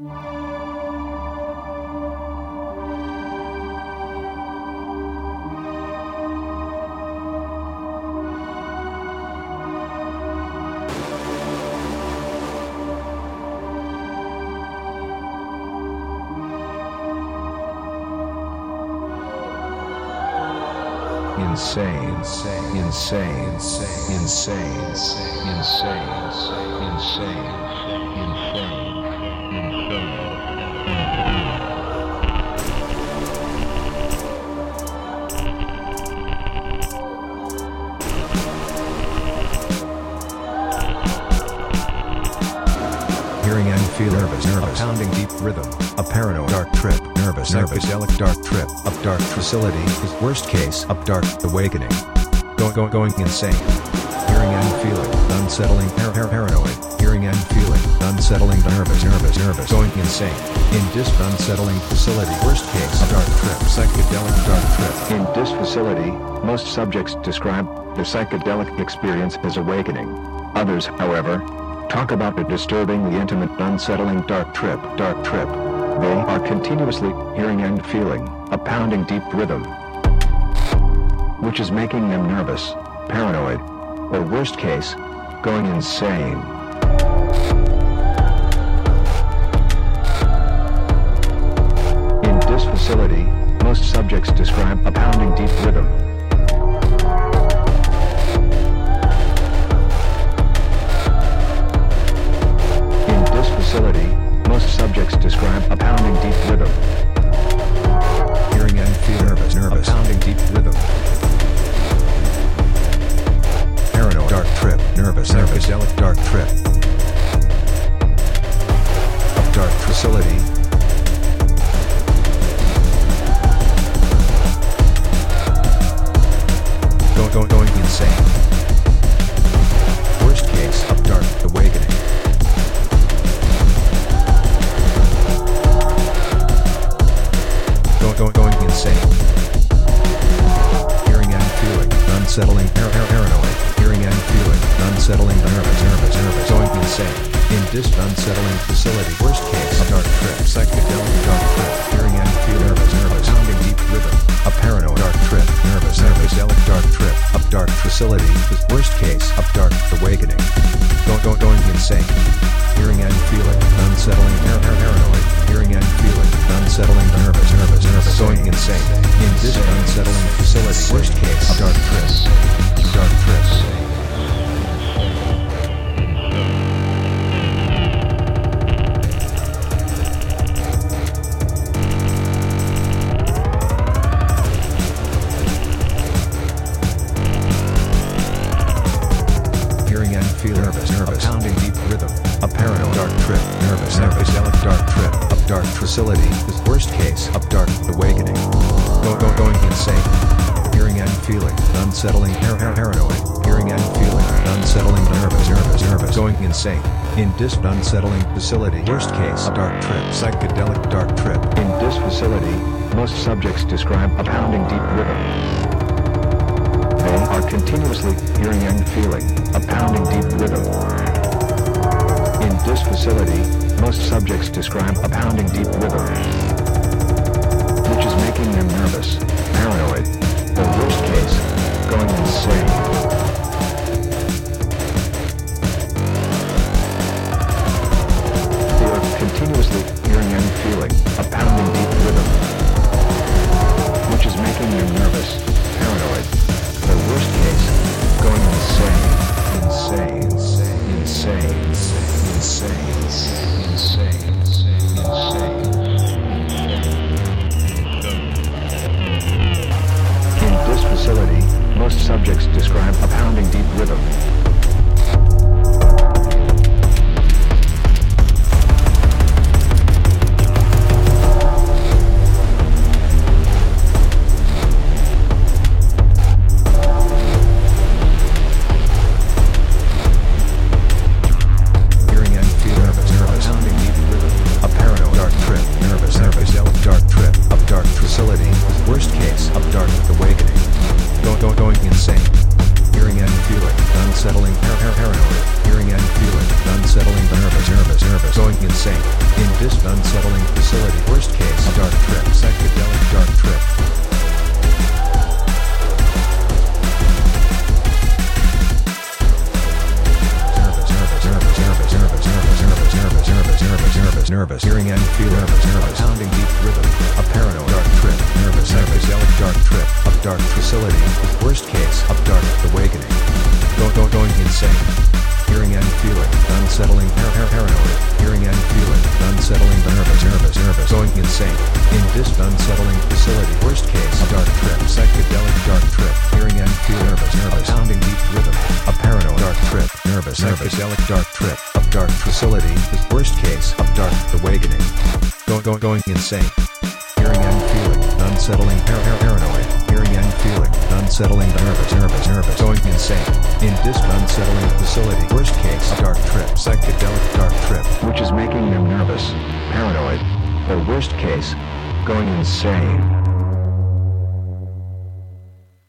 insane, insane, insane, insane, insane, insane, feel nervous, nervous, a pounding deep rhythm, a paranoid dark trip, nervous, nervous. psychedelic dark trip, up dark facility, is worst case, up dark awakening. Going, going, going insane. Hearing and feeling, unsettling, par- par- paranoid, hearing and feeling, unsettling, nervous, nervous, nervous, going insane. In this unsettling facility, worst case, dark trip, psychedelic dark trip. In this facility, most subjects describe the psychedelic experience as awakening. Others, however, talk about the disturbing, the intimate, unsettling dark trip, dark trip. They are continuously hearing and feeling a pounding deep rhythm, which is making them nervous, paranoid, or worst case, going insane. In this facility, most subjects describe a pounding deep rhythm. Facility, most subjects describe a pounding deep rhythm. Hearing and feel nervous, nervous, a pounding deep rhythm. Paranoid, dark trip, nervous, nervous, nervous dark trip. Dark facility. Going, going, insane. Hearing and feeling, unsettling, par- par- paranoid. Hearing and feeling, unsettling, nervous, nervous, nervous, going insane. In this unsettling facility, worst case, dark trip, psychedelic dark trip. Hearing and feeling, A paranoid dark trip, nervous, nervous, dark trip. Up dark facility, worst case, up dark awakening. Going, going, going insane. Hearing and feeling, unsettling, par- par- paranoid. Hearing and feeling, unsettling, nervous, nervous, nervous, going insane. In this unsettling facility, worst case, a dark facility, is worst case, up dark awakening. Go, go, going insane. Hearing and feeling, unsettling, par- par- paranoid, hearing and feeling, unsettling, nervous, nervous, nervous, going insane. In this unsettling facility, worst case, a dark trip, psychedelic dark trip. In this facility, most subjects describe a pounding deep rhythm. They are continuously hearing and feeling a pounding deep rhythm. In this facility, most subjects describe a pounding deep rhythm, which is making them nervous, paranoid, or worst case, going insane. They are continuously hearing and feeling unsettling paranoid, hearing and feeling, unsettling nervous, nervous, nervous, going insane. In this unsettling facility, worst case, dark trip, psychedelic dark trip. nervous, hearing and feel nervous, nervous, pounding deep rhythm, a paranoid dark trip, nervous, nervous, dark trip, a dark facility, worst case, a dark awakening go, go, going insane, hearing and feeling, unsettling, par- par- paranoid, hearing and feeling, unsettling, nervous, nervous, nervous, going insane, in this unsettling facility, worst case, a dark trip, psychedelic dark trip, hearing and feeling nervous, nervous, pounding deep rhythm, a paranoid dark trip, nervous, nervous. psychedelic dark trip, up dark facility, is worst case, up dark awakening, go, go, going insane, hearing and feeling, unsettling, par- par- paranoid, feeling, unsettling, nervous, nervous, nervous, going insane, in this unsettling facility, worst case, dark trip, psychedelic dark trip, which is making them nervous, paranoid, or worst case, going insane.